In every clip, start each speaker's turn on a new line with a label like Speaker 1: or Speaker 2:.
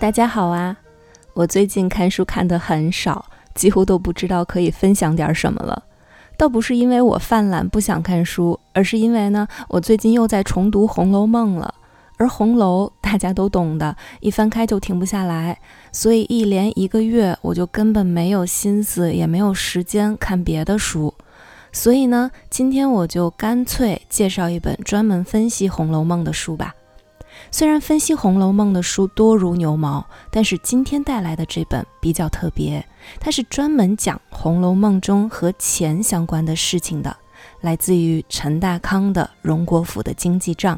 Speaker 1: 大家好啊！我最近看书看得很少，几乎都不知道可以分享点什么了。倒不是因为我犯懒不想看书，而是因为呢，我最近又在重读《红楼梦》了。而红楼大家都懂的，一翻开就停不下来，所以一连一个月我就根本没有心思，也没有时间看别的书。所以呢，今天我就干脆介绍一本专门分析《红楼梦》的书吧。虽然分析《红楼梦》的书多如牛毛，但是今天带来的这本比较特别，它是专门讲《红楼梦》中和钱相关的事情的，来自于陈大康的《荣国府的经济账》。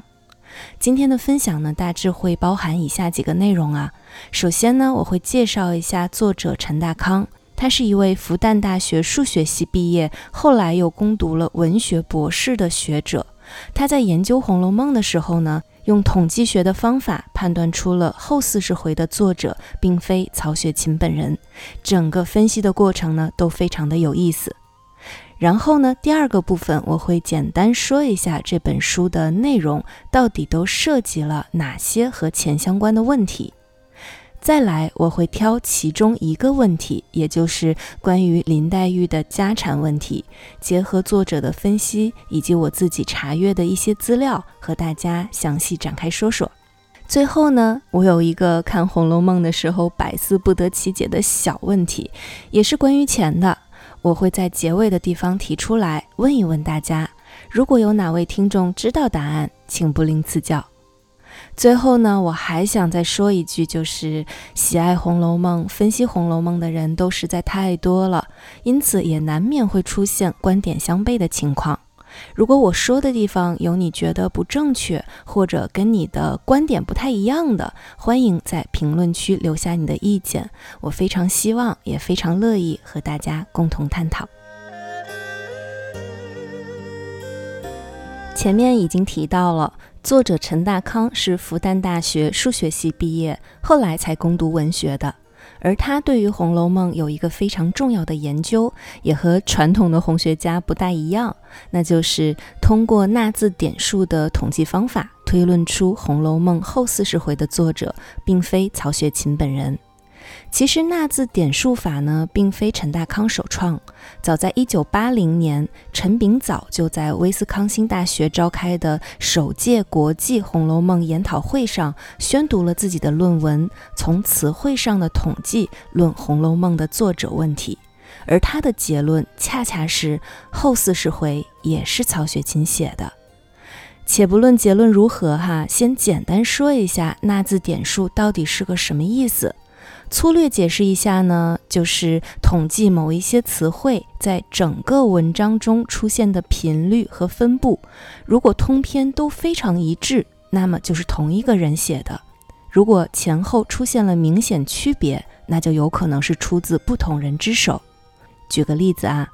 Speaker 1: 今天的分享呢，大致会包含以下几个内容啊。首先呢，我会介绍一下作者陈大康，他是一位复旦大学数学系毕业，后来又攻读了文学博士的学者。他在研究《红楼梦》的时候呢，用统计学的方法判断出了后四十回的作者并非曹雪芹本人。整个分析的过程呢，都非常的有意思。然后呢，第二个部分我会简单说一下这本书的内容到底都涉及了哪些和钱相关的问题。再来，我会挑其中一个问题，也就是关于林黛玉的家产问题，结合作者的分析以及我自己查阅的一些资料，和大家详细展开说说。最后呢，我有一个看《红楼梦》的时候百思不得其解的小问题，也是关于钱的。我会在结尾的地方提出来问一问大家，如果有哪位听众知道答案，请不吝赐教。最后呢，我还想再说一句，就是喜爱《红楼梦》、分析《红楼梦》的人都实在太多了，因此也难免会出现观点相悖的情况。如果我说的地方有你觉得不正确，或者跟你的观点不太一样的，欢迎在评论区留下你的意见，我非常希望，也非常乐意和大家共同探讨。前面已经提到了，作者陈大康是复旦大学数学系毕业，后来才攻读文学的。而他对于《红楼梦》有一个非常重要的研究，也和传统的红学家不大一样，那就是通过纳字点数的统计方法，推论出《红楼梦》后四十回的作者并非曹雪芹本人。其实纳字点数法呢，并非陈大康首创。早在一九八零年，陈炳藻就在威斯康星大学召开的首届国际《红楼梦》研讨会上宣读了自己的论文，从词汇上的统计论《红楼梦》的作者问题。而他的结论恰恰是后四十回也是曹雪芹写的。且不论结论如何哈，先简单说一下纳字点数到底是个什么意思。粗略解释一下呢，就是统计某一些词汇在整个文章中出现的频率和分布。如果通篇都非常一致，那么就是同一个人写的；如果前后出现了明显区别，那就有可能是出自不同人之手。举个例子啊，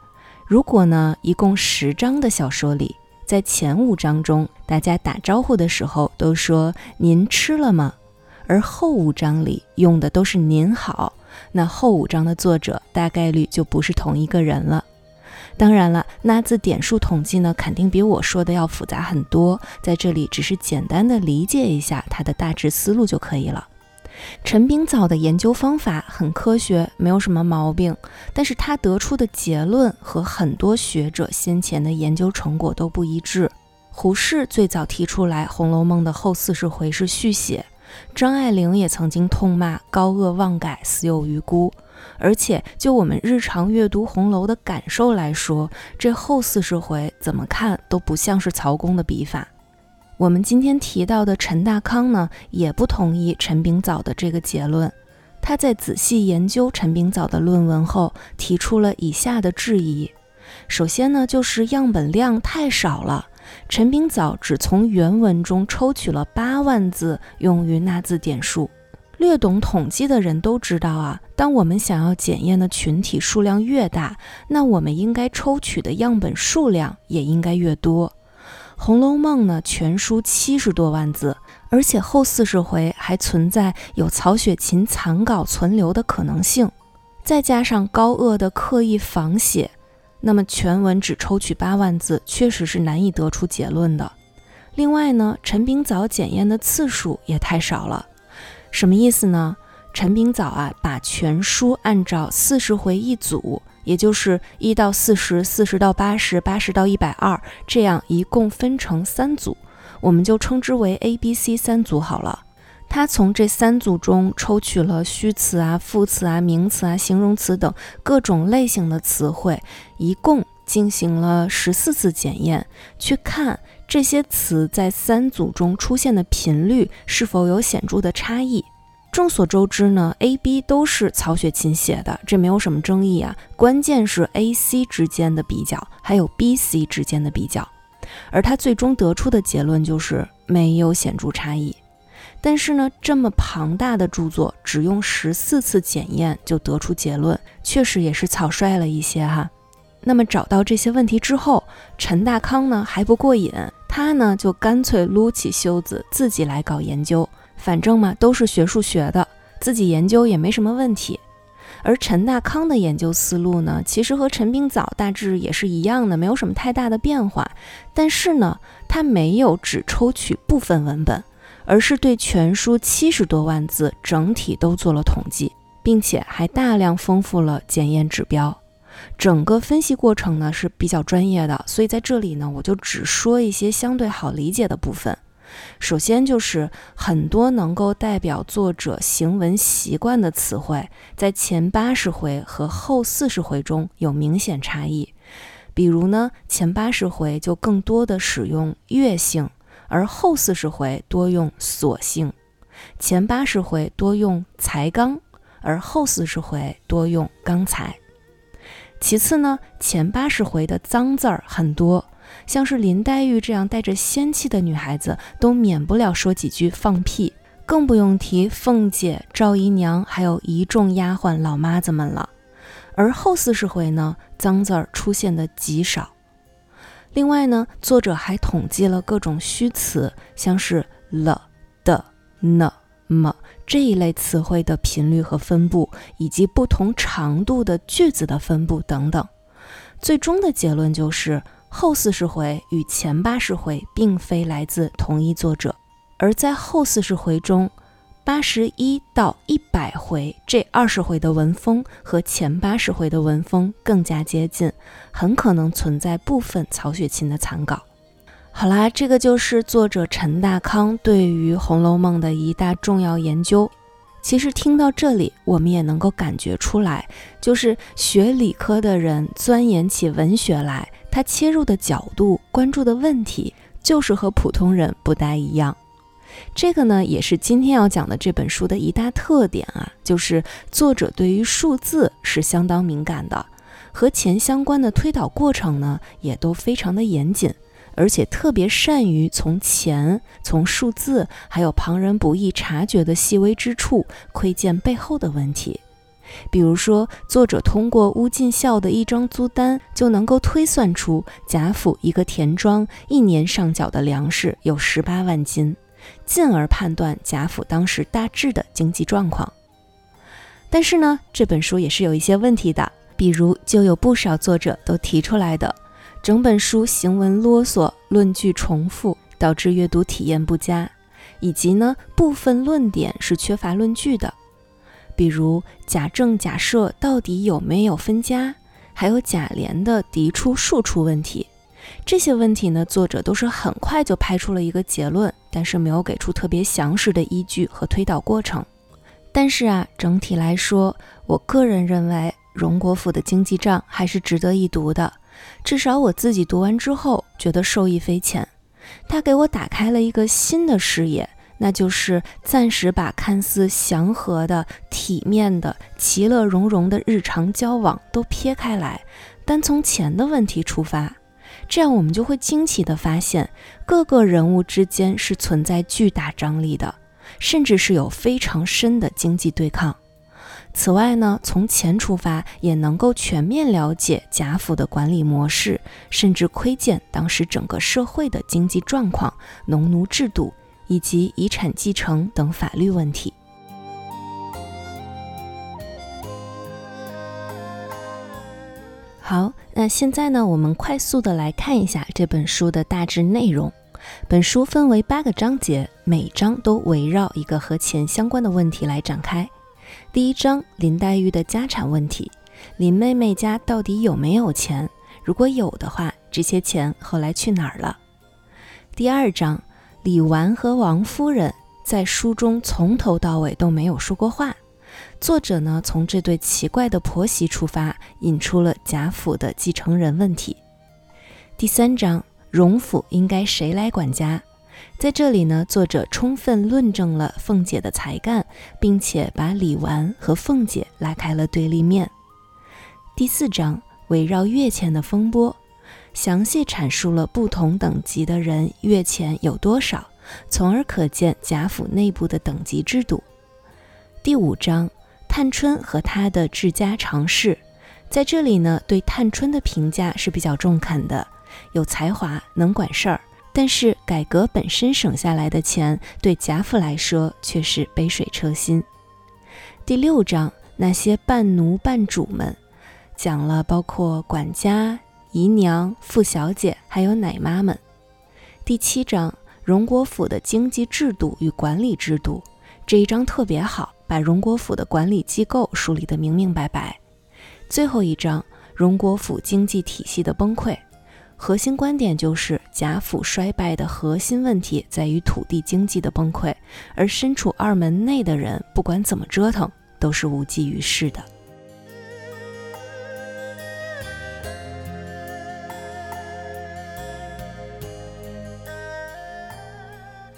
Speaker 1: 如果呢一共十章的小说里，在前五章中，大家打招呼的时候都说“您吃了吗”。而后五章里用的都是“您好”，那后五章的作者大概率就不是同一个人了。当然了，那字点数统计呢，肯定比我说的要复杂很多，在这里只是简单的理解一下它的大致思路就可以了。陈炳藻的研究方法很科学，没有什么毛病，但是他得出的结论和很多学者先前的研究成果都不一致。胡适最早提出来，《红楼梦》的后四十回是续写。张爱玲也曾经痛骂高恶妄改，死有余辜。而且就我们日常阅读红楼的感受来说，这后四十回怎么看都不像是曹公的笔法。我们今天提到的陈大康呢，也不同意陈炳藻的这个结论。他在仔细研究陈炳藻的论文后，提出了以下的质疑：首先呢，就是样本量太少了。陈炳藻只从原文中抽取了八万字用于纳字点数。略懂统计的人都知道啊，当我们想要检验的群体数量越大，那我们应该抽取的样本数量也应该越多。《红楼梦》呢，全书七十多万字，而且后四十回还存在有曹雪芹残稿存留的可能性，再加上高鹗的刻意仿写。那么全文只抽取八万字，确实是难以得出结论的。另外呢，陈炳藻检验的次数也太少了。什么意思呢？陈炳藻啊，把全书按照四十回一组，也就是一到四十、四十到八十、八十到一百二，这样一共分成三组，我们就称之为 A、B、C 三组好了。他从这三组中抽取了虚词啊、副词啊、名词啊、形容词等各种类型的词汇，一共进行了十四次检验，去看这些词在三组中出现的频率是否有显著的差异。众所周知呢，A、B 都是曹雪芹写的，这没有什么争议啊。关键是 A、C 之间的比较，还有 B、C 之间的比较，而他最终得出的结论就是没有显著差异。但是呢，这么庞大的著作，只用十四次检验就得出结论，确实也是草率了一些哈。那么找到这些问题之后，陈大康呢还不过瘾，他呢就干脆撸起袖子自己来搞研究。反正嘛，都是学数学的，自己研究也没什么问题。而陈大康的研究思路呢，其实和陈炳藻大致也是一样的，没有什么太大的变化。但是呢，他没有只抽取部分文本，而是对全书七十多万字整体都做了统计，并且还大量丰富了检验指标。整个分析过程呢是比较专业的，所以在这里呢，我就只说一些相对好理解的部分。首先就是很多能够代表作者行文习惯的词汇，在前八十回和后四十回中有明显差异。比如呢，前八十回就更多的使用乐性，而后四十回多用索性；前八十回多用才刚，而后四十回多用刚才。其次呢，前八十回的脏字儿很多。像是林黛玉这样带着仙气的女孩子，都免不了说几句放屁，更不用提凤姐、赵姨娘，还有一众丫鬟老妈子们了。而后四十回呢，脏字儿出现的极少。另外呢，作者还统计了各种虚词，像是了、的、呢、么这一类词汇的频率和分布，以及不同长度的句子的分布等等。最终的结论就是。后四十回与前八十回并非来自同一作者，而在后四十回中，八十一到一百回这二十回的文风和前八十回的文风更加接近，很可能存在部分曹雪芹的残稿。好啦，这个就是作者陈大康对于《红楼梦》的一大重要研究。其实听到这里，我们也能够感觉出来，就是学理科的人钻研起文学来，他切入的角度、关注的问题，就是和普通人不大一样。这个呢，也是今天要讲的这本书的一大特点啊，就是作者对于数字是相当敏感的，和钱相关的推导过程呢，也都非常的严谨。而且特别善于从钱、从数字，还有旁人不易察觉的细微之处窥见背后的问题。比如说，作者通过乌进孝的一张租单，就能够推算出贾府一个田庄一年上缴的粮食有十八万斤，进而判断贾府当时大致的经济状况。但是呢，这本书也是有一些问题的，比如就有不少作者都提出来的。整本书行文啰嗦，论据重复，导致阅读体验不佳。以及呢，部分论点是缺乏论据的，比如贾政、贾赦到底有没有分家，还有贾琏的嫡出庶出问题。这些问题呢，作者都是很快就拍出了一个结论，但是没有给出特别详实的依据和推导过程。但是啊，整体来说，我个人认为荣国府的经济账还是值得一读的。至少我自己读完之后，觉得受益匪浅。它给我打开了一个新的视野，那就是暂时把看似祥和的、体面的、其乐融融的日常交往都撇开来，单从钱的问题出发。这样我们就会惊奇地发现，各个人物之间是存在巨大张力的，甚至是有非常深的经济对抗。此外呢，从钱出发，也能够全面了解贾府的管理模式，甚至窥见当时整个社会的经济状况、农奴制度以及遗产继承等法律问题。好，那现在呢，我们快速的来看一下这本书的大致内容。本书分为八个章节，每章都围绕一个和钱相关的问题来展开。第一章林黛玉的家产问题，林妹妹家到底有没有钱？如果有的话，这些钱后来去哪儿了？第二章李纨和王夫人在书中从头到尾都没有说过话。作者呢，从这对奇怪的婆媳出发，引出了贾府的继承人问题。第三章，荣府应该谁来管家？在这里呢，作者充分论证了凤姐的才干，并且把李纨和凤姐拉开了对立面。第四章，围绕月钱的风波，详细阐述了不同等级的人月钱有多少，从而可见贾府内部的等级制度。第五章，探春和她的治家常事，在这里呢，对探春的评价是比较中肯的，有才华，能管事儿。但是改革本身省下来的钱，对贾府来说却是杯水车薪。第六章，那些半奴半主们，讲了包括管家、姨娘、傅小姐，还有奶妈们。第七章，荣国府的经济制度与管理制度，这一章特别好。把荣国府的管理机构梳理得明明白白。最后一章，荣国府经济体系的崩溃，核心观点就是贾府衰败的核心问题在于土地经济的崩溃，而身处二门内的人不管怎么折腾都是无济于事的。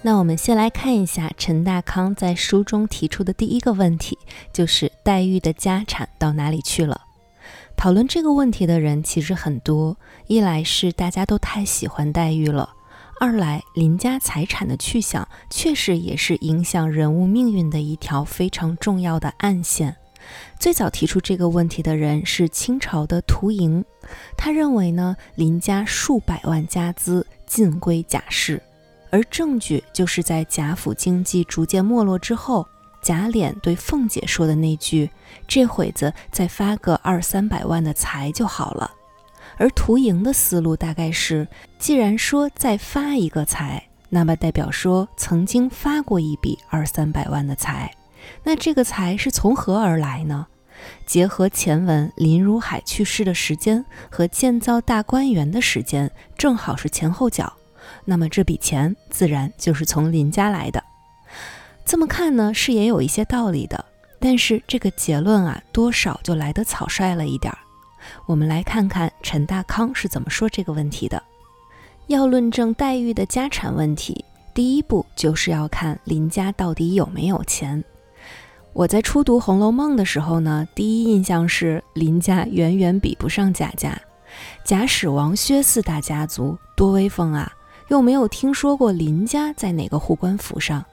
Speaker 1: 那我们先来看一下陈大康在书中提出的第一个问题，就是黛玉的家产到哪里去了？讨论这个问题的人其实很多，一来是大家都太喜欢黛玉了，二来林家财产的去向确实也是影响人物命运的一条非常重要的暗线。最早提出这个问题的人是清朝的屠莹，他认为呢，林家数百万家资尽归贾氏。而证据就是在贾府经济逐渐没落之后，贾琏对凤姐说的那句：“这会子再发个二三百万的财就好了。”而屠莹的思路大概是：既然说再发一个财，那么代表说曾经发过一笔二三百万的财，那这个财是从何而来呢？结合前文林如海去世的时间和建造大观园的时间，正好是前后脚。那么这笔钱自然就是从林家来的。这么看呢，是也有一些道理的。但是这个结论啊，多少就来得草率了一点儿。我们来看看陈大康是怎么说这个问题的。要论证黛玉的家产问题，第一步就是要看林家到底有没有钱。我在初读《红楼梦》的时候呢，第一印象是林家远远比不上贾家。贾史王薛四大家族多威风啊！又没有听说过林家在哪个护官符上，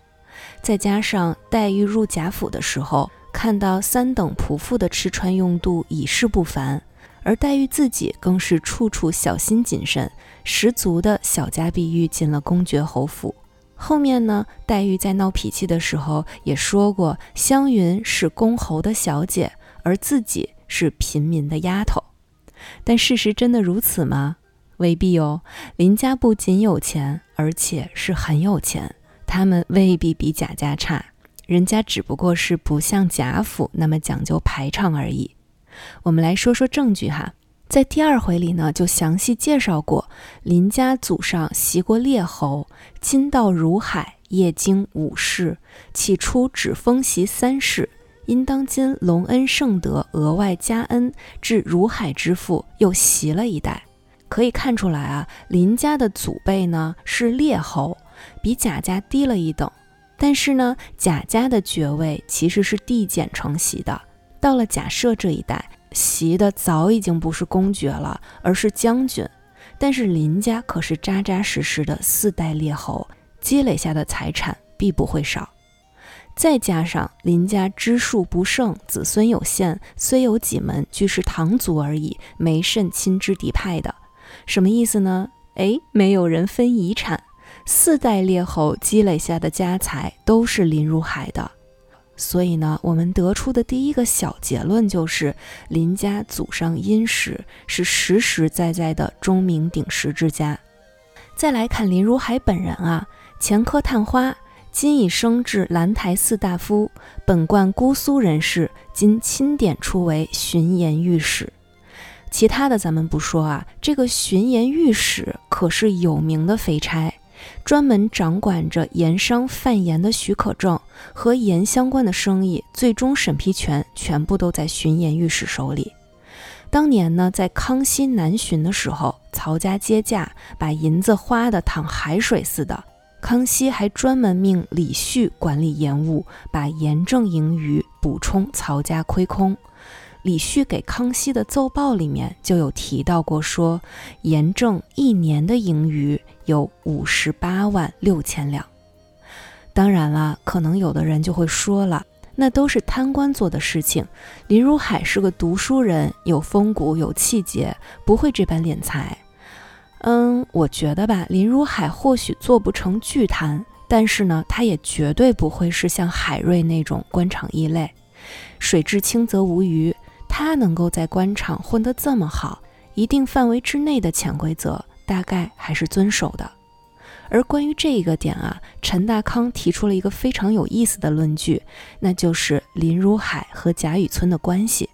Speaker 1: 再加上黛玉入贾府的时候，看到三等仆妇的吃穿用度已是不凡，而黛玉自己更是处处小心谨慎，十足的小家碧玉进了公爵侯府。后面呢，黛玉在闹脾气的时候也说过，湘云是公侯的小姐，而自己是平民的丫头。但事实真的如此吗？未必哦，林家不仅有钱，而且是很有钱。他们未必比贾家差，人家只不过是不像贾府那么讲究排场而已。我们来说说证据哈，在第二回里呢，就详细介绍过林家祖上袭过列侯，今到如海，业经五世，起初只封袭三世，因当今隆恩圣德，额外加恩，至如海之父又袭了一代。可以看出来啊，林家的祖辈呢是列侯，比贾家低了一等。但是呢，贾家的爵位其实是递减承袭的。到了贾赦这一代，袭的早已经不是公爵了，而是将军。但是林家可是扎扎实实的四代列侯，积累下的财产必不会少。再加上林家支数不盛，子孙有限，虽有几门，俱是堂族而已，没甚亲支嫡派的。什么意思呢？哎，没有人分遗产，四代列侯积累下的家财都是林如海的，所以呢，我们得出的第一个小结论就是林家祖上殷实，是实实在在的钟鸣鼎食之家。再来看林如海本人啊，前科探花，今已升至兰台寺大夫，本贯姑苏人士，今钦点出为巡盐御史。其他的咱们不说啊，这个巡盐御史可是有名的肥差，专门掌管着盐商贩盐的许可证和盐相关的生意，最终审批权全部都在巡盐御史手里。当年呢，在康熙南巡的时候，曹家接驾，把银子花的淌海水似的。康熙还专门命李旭管理盐务，把盐政盈余补充曹家亏空。李旭给康熙的奏报里面就有提到过，说严正一年的盈余有五十八万六千两。当然了，可能有的人就会说了，那都是贪官做的事情。林如海是个读书人，有风骨，有气节，不会这般敛财。嗯，我觉得吧，林如海或许做不成巨贪，但是呢，他也绝对不会是像海瑞那种官场异类。水至清则无鱼。他能够在官场混得这么好，一定范围之内的潜规则大概还是遵守的。而关于这个点啊，陈大康提出了一个非常有意思的论据，那就是林如海和贾雨村的关系。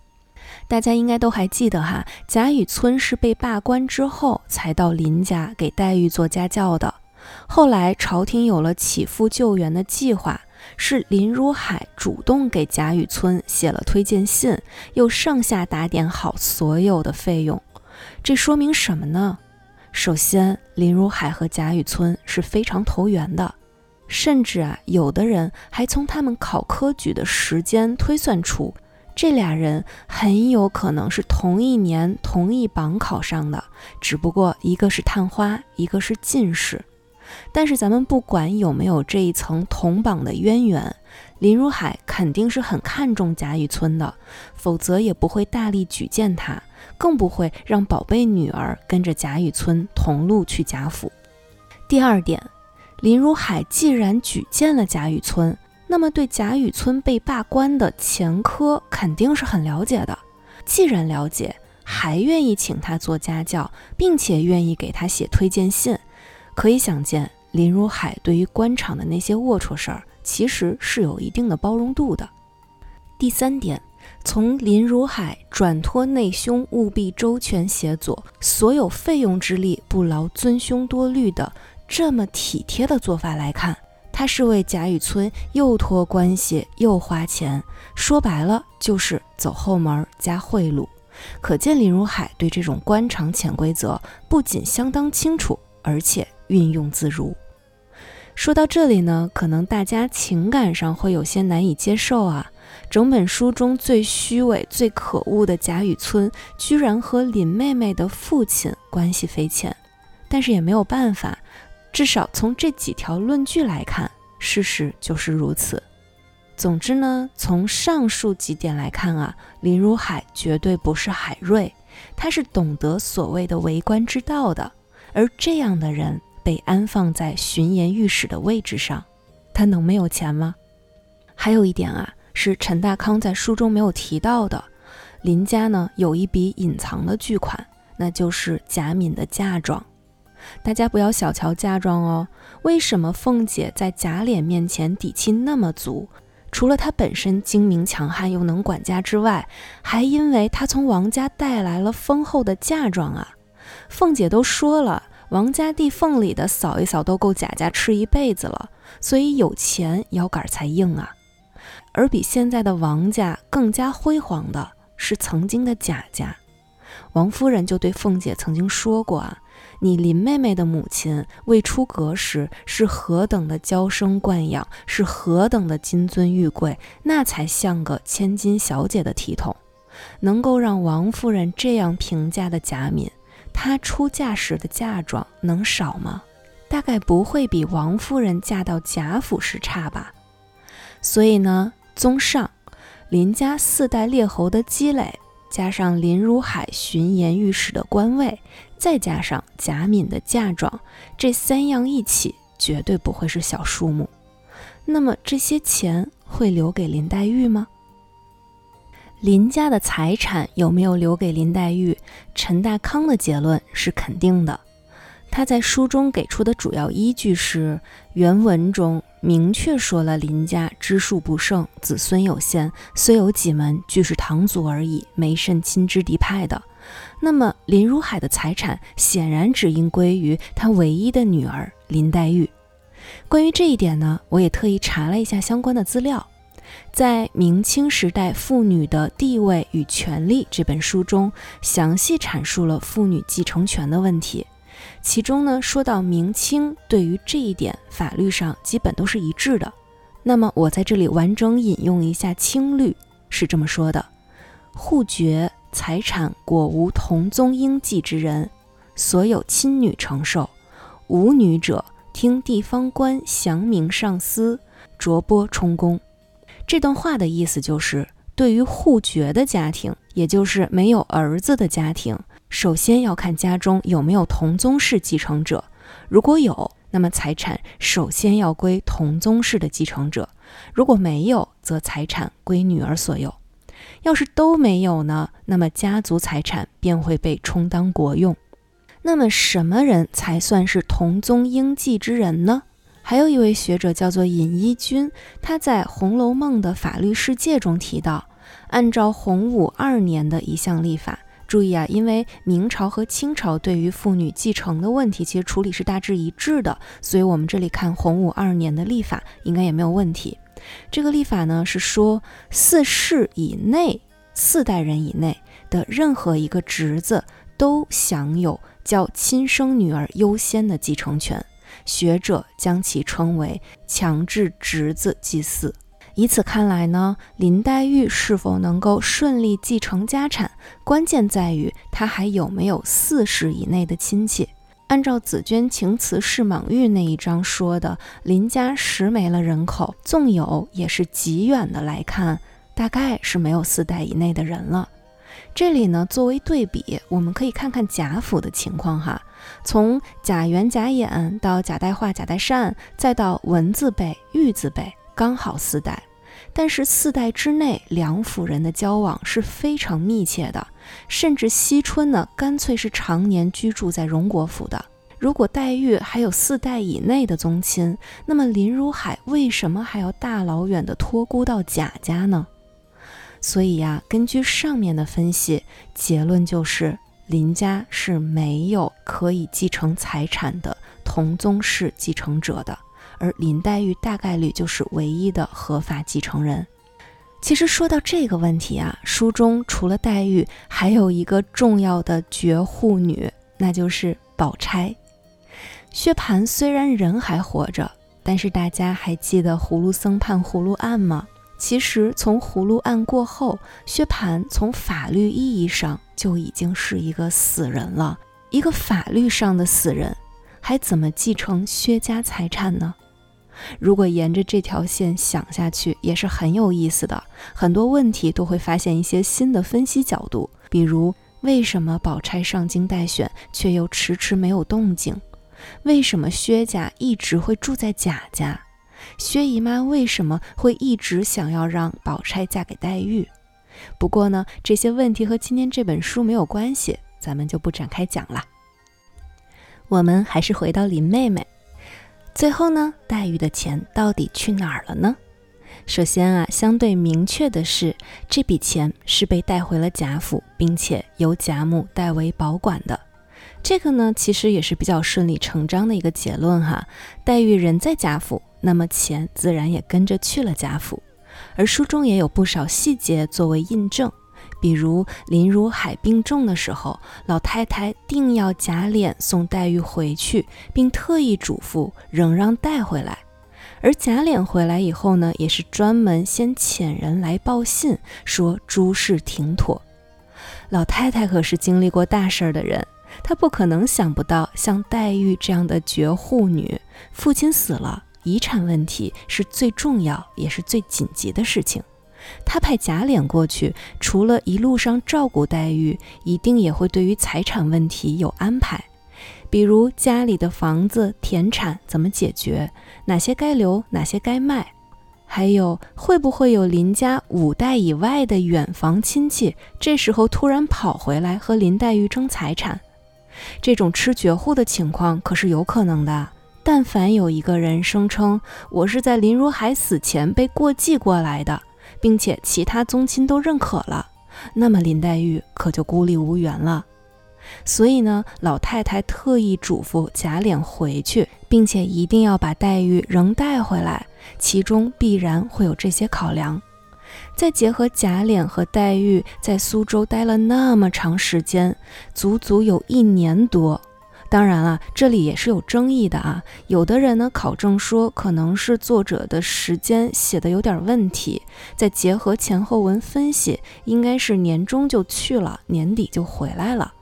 Speaker 1: 大家应该都还记得哈，贾雨村是被罢官之后才到林家给黛玉做家教的。后来朝廷有了起复救援的计划。是林如海主动给贾雨村写了推荐信，又上下打点好所有的费用，这说明什么呢？首先，林如海和贾雨村是非常投缘的，甚至啊，有的人还从他们考科举的时间推算出，这俩人很有可能是同一年同一榜考上的，只不过一个是探花，一个是进士。但是咱们不管有没有这一层同榜的渊源，林如海肯定是很看重贾雨村的，否则也不会大力举荐他，更不会让宝贝女儿跟着贾雨村同路去贾府。第二点，林如海既然举荐了贾雨村，那么对贾雨村被罢官的前科肯定是很了解的。既然了解，还愿意请他做家教，并且愿意给他写推荐信。可以想见，林如海对于官场的那些龌龊事儿，其实是有一定的包容度的。第三点，从林如海转托内兄务必周全协佐，所有费用之力不劳尊兄多虑的这么体贴的做法来看，他是为贾雨村又托关系又花钱，说白了就是走后门加贿赂。可见林如海对这种官场潜规则不仅相当清楚，而且。运用自如。说到这里呢，可能大家情感上会有些难以接受啊。整本书中最虚伪、最可恶的贾雨村，居然和林妹妹的父亲关系匪浅。但是也没有办法，至少从这几条论据来看，事实就是如此。总之呢，从上述几点来看啊，林如海绝对不是海瑞，他是懂得所谓的为官之道的。而这样的人。被安放在巡盐御史的位置上，他能没有钱吗？还有一点啊，是陈大康在书中没有提到的，林家呢有一笔隐藏的巨款，那就是贾敏的嫁妆。大家不要小瞧嫁妆哦。为什么凤姐在贾琏面前底气那么足？除了她本身精明强悍又能管家之外，还因为她从王家带来了丰厚的嫁妆啊。凤姐都说了。王家地缝里的扫一扫都够贾家吃一辈子了，所以有钱腰杆才硬啊。而比现在的王家更加辉煌的是曾经的贾家。王夫人就对凤姐曾经说过啊：“你林妹妹的母亲未出阁时是何等的娇生惯养，是何等的金尊玉贵，那才像个千金小姐的体统。能够让王夫人这样评价的贾敏。”她出嫁时的嫁妆能少吗？大概不会比王夫人嫁到贾府时差吧。所以呢，综上，林家四代列侯的积累，加上林如海巡盐御史的官位，再加上贾敏的嫁妆，这三样一起，绝对不会是小数目。那么这些钱会留给林黛玉吗？林家的财产有没有留给林黛玉？陈大康的结论是肯定的。他在书中给出的主要依据是，原文中明确说了林家支数不盛，子孙有限，虽有几门，俱是堂族而已，没甚亲支嫡派的。那么林如海的财产显然只应归于他唯一的女儿林黛玉。关于这一点呢，我也特意查了一下相关的资料，在明清时代妇女的地位与权利这本书中，详细阐述了妇女继承权的问题。其中呢，说到明清对于这一点法律上基本都是一致的。那么我在这里完整引用一下清律，是这么说的：户爵财产果无同宗应继之人，所有亲女承受；无女者，听地方官详明上司，着拨充公。这段话的意思就是，对于户绝的家庭，也就是没有儿子的家庭。首先要看家中有没有同宗室继承者，如果有，那么财产首先要归同宗室的继承者；如果没有，则财产归女儿所有。要是都没有呢，那么家族财产便会被充当国用。那么什么人才算是同宗应继之人呢？还有一位学者叫做尹一君，他在《红楼梦的法律世界》中提到，按照洪武二年的一项立法。注意啊，因为明朝和清朝对于妇女继承的问题，其实处理是大致一致的，所以我们这里看洪武二年的立法，应该也没有问题。这个立法呢是说，四世以内、四代人以内的任何一个侄子都享有叫亲生女儿优先的继承权，学者将其称为强制侄子祭祀。以此看来呢，林黛玉是否能够顺利继承家产，关键在于她还有没有四世以内的亲戚。按照紫鹃情词是莽玉那一章说的，林家实没了人口，纵有也是极远的来看，大概是没有四代以内的人了。这里呢，作为对比，我们可以看看贾府的情况哈，从贾元、贾演到贾代化、贾代善，再到文字辈、玉字辈。刚好四代，但是四代之内两府人的交往是非常密切的，甚至惜春呢，干脆是常年居住在荣国府的。如果黛玉还有四代以内的宗亲，那么林如海为什么还要大老远的托孤到贾家呢？所以呀，根据上面的分析，结论就是林家是没有可以继承财产的同宗室继承者的。而林黛玉大概率就是唯一的合法继承人。其实说到这个问题啊，书中除了黛玉，还有一个重要的绝户女，那就是宝钗。薛蟠虽然人还活着，但是大家还记得葫芦僧判葫芦案吗？其实从葫芦案过后，薛蟠从法律意义上就已经是一个死人了。一个法律上的死人，还怎么继承薛家财产呢？如果沿着这条线想下去，也是很有意思的。很多问题都会发现一些新的分析角度，比如为什么宝钗上京待选，却又迟迟没有动静？为什么薛家一直会住在贾家？薛姨妈为什么会一直想要让宝钗嫁给黛玉？不过呢，这些问题和今天这本书没有关系，咱们就不展开讲了。我们还是回到林妹妹。最后呢，黛玉的钱到底去哪儿了呢？首先啊，相对明确的是，这笔钱是被带回了贾府，并且由贾母代为保管的。这个呢，其实也是比较顺理成章的一个结论哈。黛玉人在贾府，那么钱自然也跟着去了贾府。而书中也有不少细节作为印证。比如林如海病重的时候，老太太定要贾琏送黛玉回去，并特意嘱咐仍让带回来。而贾琏回来以后呢，也是专门先遣人来报信，说诸事停妥。老太太可是经历过大事儿的人，她不可能想不到像黛玉这样的绝户女，父亲死了，遗产问题是最重要也是最紧急的事情。他派贾琏过去，除了一路上照顾黛玉，一定也会对于财产问题有安排，比如家里的房子、田产怎么解决，哪些该留，哪些该卖，还有会不会有林家五代以外的远房亲戚，这时候突然跑回来和林黛玉争财产。这种吃绝户的情况可是有可能的。但凡有一个人声称我是在林如海死前被过继过来的，并且其他宗亲都认可了，那么林黛玉可就孤立无援了。所以呢，老太太特意嘱咐贾琏回去，并且一定要把黛玉仍带回来，其中必然会有这些考量。再结合贾琏和黛玉在苏州待了那么长时间，足足有一年多。当然了，这里也是有争议的啊。有的人呢考证说，可能是作者的时间写的有点问题。再结合前后文分析，应该是年中就去了，年底就回来了。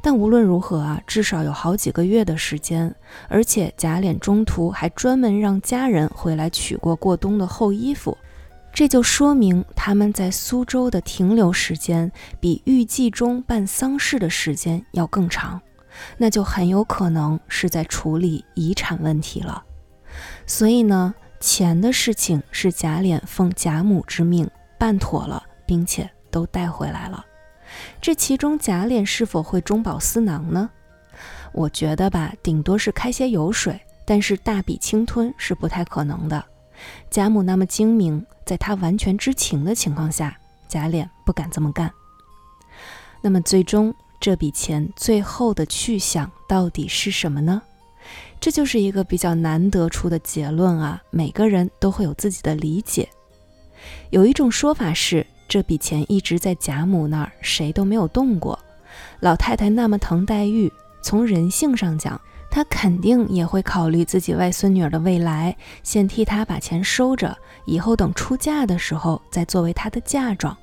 Speaker 1: 但无论如何啊，至少有好几个月的时间，而且贾琏中途还专门让家人回来取过过冬的厚衣服，这就说明他们在苏州的停留时间比预计中办丧事的时间要更长。那就很有可能是在处理遗产问题了，所以呢，钱的事情是贾琏奉贾母之命办妥了，并且都带回来了。这其中贾琏是否会中饱私囊呢？我觉得吧，顶多是开些油水，但是大笔侵吞是不太可能的。贾母那么精明，在他完全知情的情况下，贾琏不敢这么干。那么最终。这笔钱最后的去向到底是什么呢？这就是一个比较难得出的结论啊！每个人都会有自己的理解。有一种说法是，这笔钱一直在贾母那儿，谁都没有动过。老太太那么疼黛玉，从人性上讲，她肯定也会考虑自己外孙女儿的未来，先替她把钱收着，以后等出嫁的时候再作为她的嫁妆。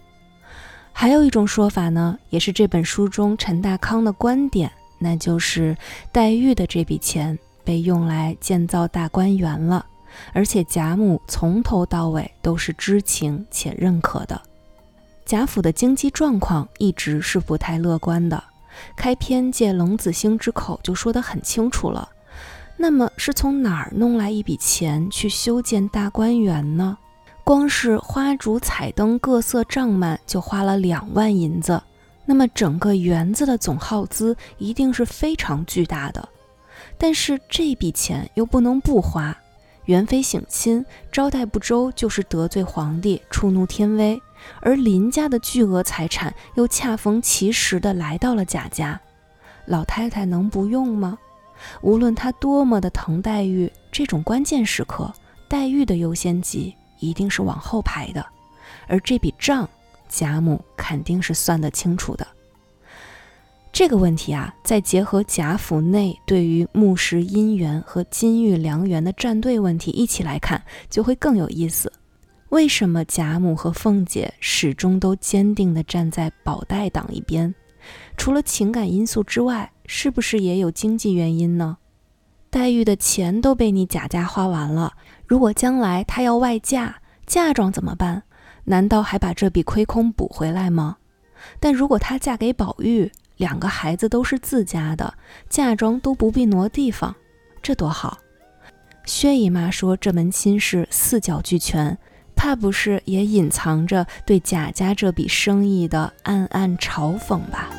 Speaker 1: 还有一种说法呢，也是这本书中陈大康的观点，那就是黛玉的这笔钱被用来建造大观园了，而且贾母从头到尾都是知情且认可的。贾府的经济状况一直是不太乐观的，开篇借冷子兴之口就说得很清楚了。那么是从哪儿弄来一笔钱去修建大观园呢？光是花烛彩灯各色帐幔就花了两万银子，那么整个园子的总耗资一定是非常巨大的。但是这笔钱又不能不花，元妃省亲，招待不周就是得罪皇帝，触怒天威。而林家的巨额财产又恰逢其时的来到了贾家，老太太能不用吗？无论她多么的疼黛玉，这种关键时刻，黛玉的优先级。一定是往后排的，而这笔账，贾母肯定是算得清楚的。这个问题啊，再结合贾府内对于木石姻缘和金玉良缘的站队问题一起来看，就会更有意思。为什么贾母和凤姐始终都坚定地站在宝黛党一边？除了情感因素之外，是不是也有经济原因呢？黛玉的钱都被你贾家花完了。如果将来她要外嫁，嫁妆怎么办？难道还把这笔亏空补回来吗？但如果她嫁给宝玉，两个孩子都是自家的，嫁妆都不必挪地方，这多好！薛姨妈说这门亲事四角俱全，怕不是也隐藏着对贾家这笔生意的暗暗嘲讽吧？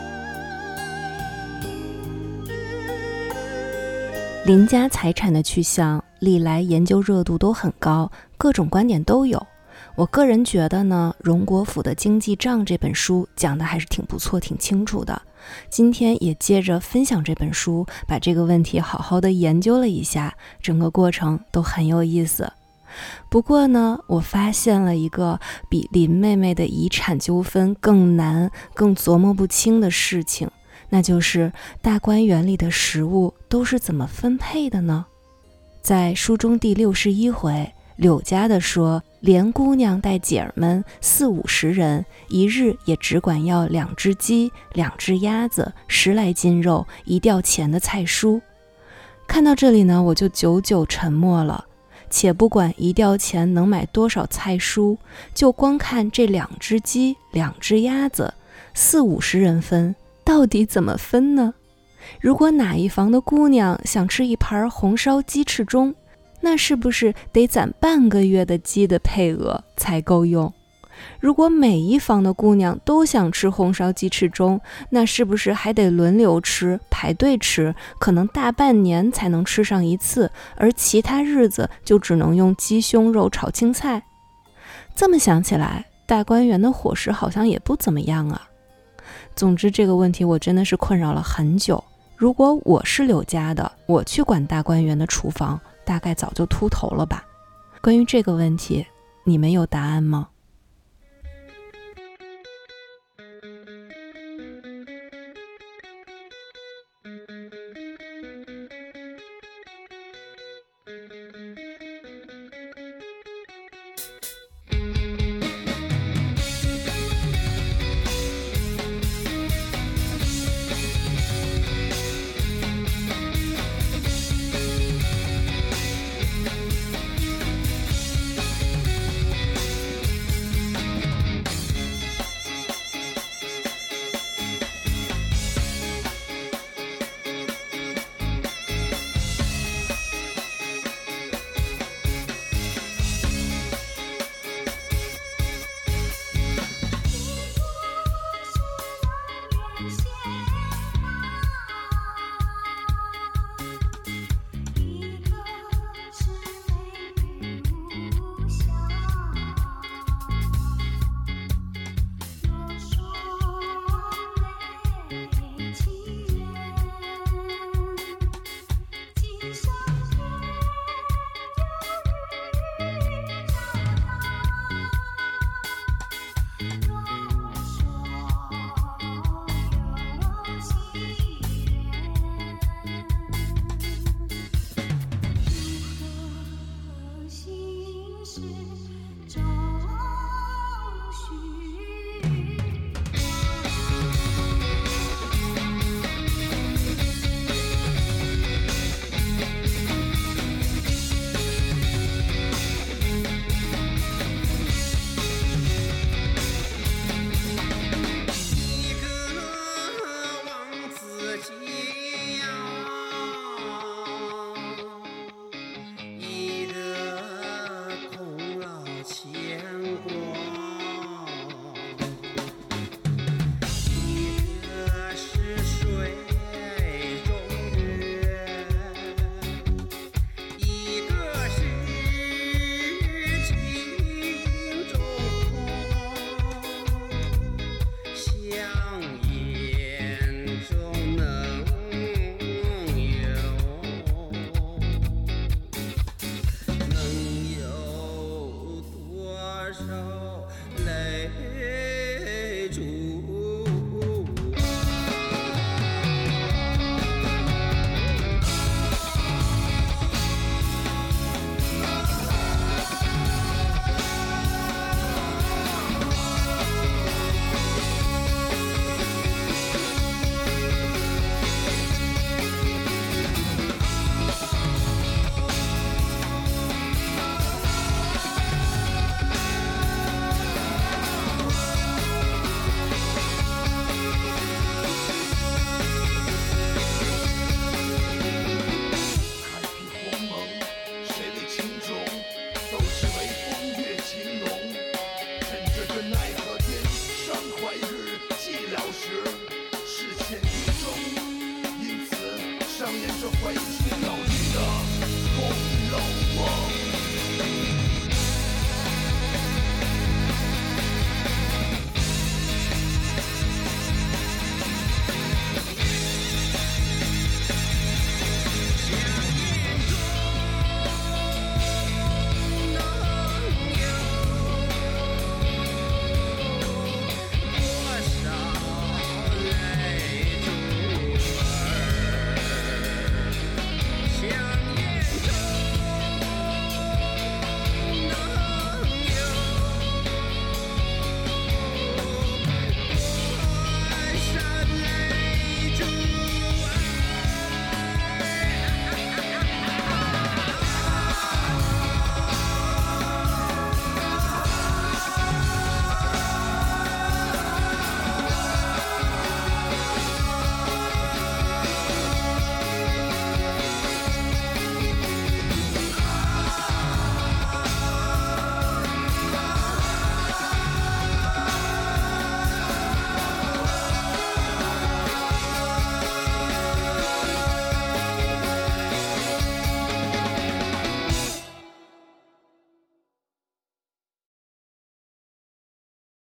Speaker 1: 林家财产的去向。历来研究热度都很高，各种观点都有。我个人觉得呢，《荣国府的经济账》这本书讲的还是挺不错、挺清楚的。今天也接着分享这本书，把这个问题好好的研究了一下，整个过程都很有意思。不过呢，我发现了一个比林妹妹的遗产纠纷更难、更琢磨不清的事情，那就是大观园里的食物都是怎么分配的呢？在书中第六十一回，柳家的说，连姑娘带姐儿们四五十人，一日也只管要两只鸡、两只鸭子、十来斤肉、一吊钱的菜蔬。看到这里呢，我就久久沉默了。且不管一吊钱能买多少菜蔬，就光看这两只鸡、两只鸭子，四五十人分，到底怎么分呢？如果哪一房的姑娘想吃一盘红烧鸡翅中，那是不是得攒半个月的鸡的配额才够用？如果每一房的姑娘都想吃红烧鸡翅中，那是不是还得轮流吃、排队吃？可能大半年才能吃上一次，而其他日子就只能用鸡胸肉炒青菜。这么想起来，大观园的伙食好像也不怎么样啊。总之，这个问题我真的是困扰了很久。如果我是柳家的，我去管大观园的厨房，大概早就秃头了吧。关于这个问题，你们有答案吗？
Speaker 2: 是。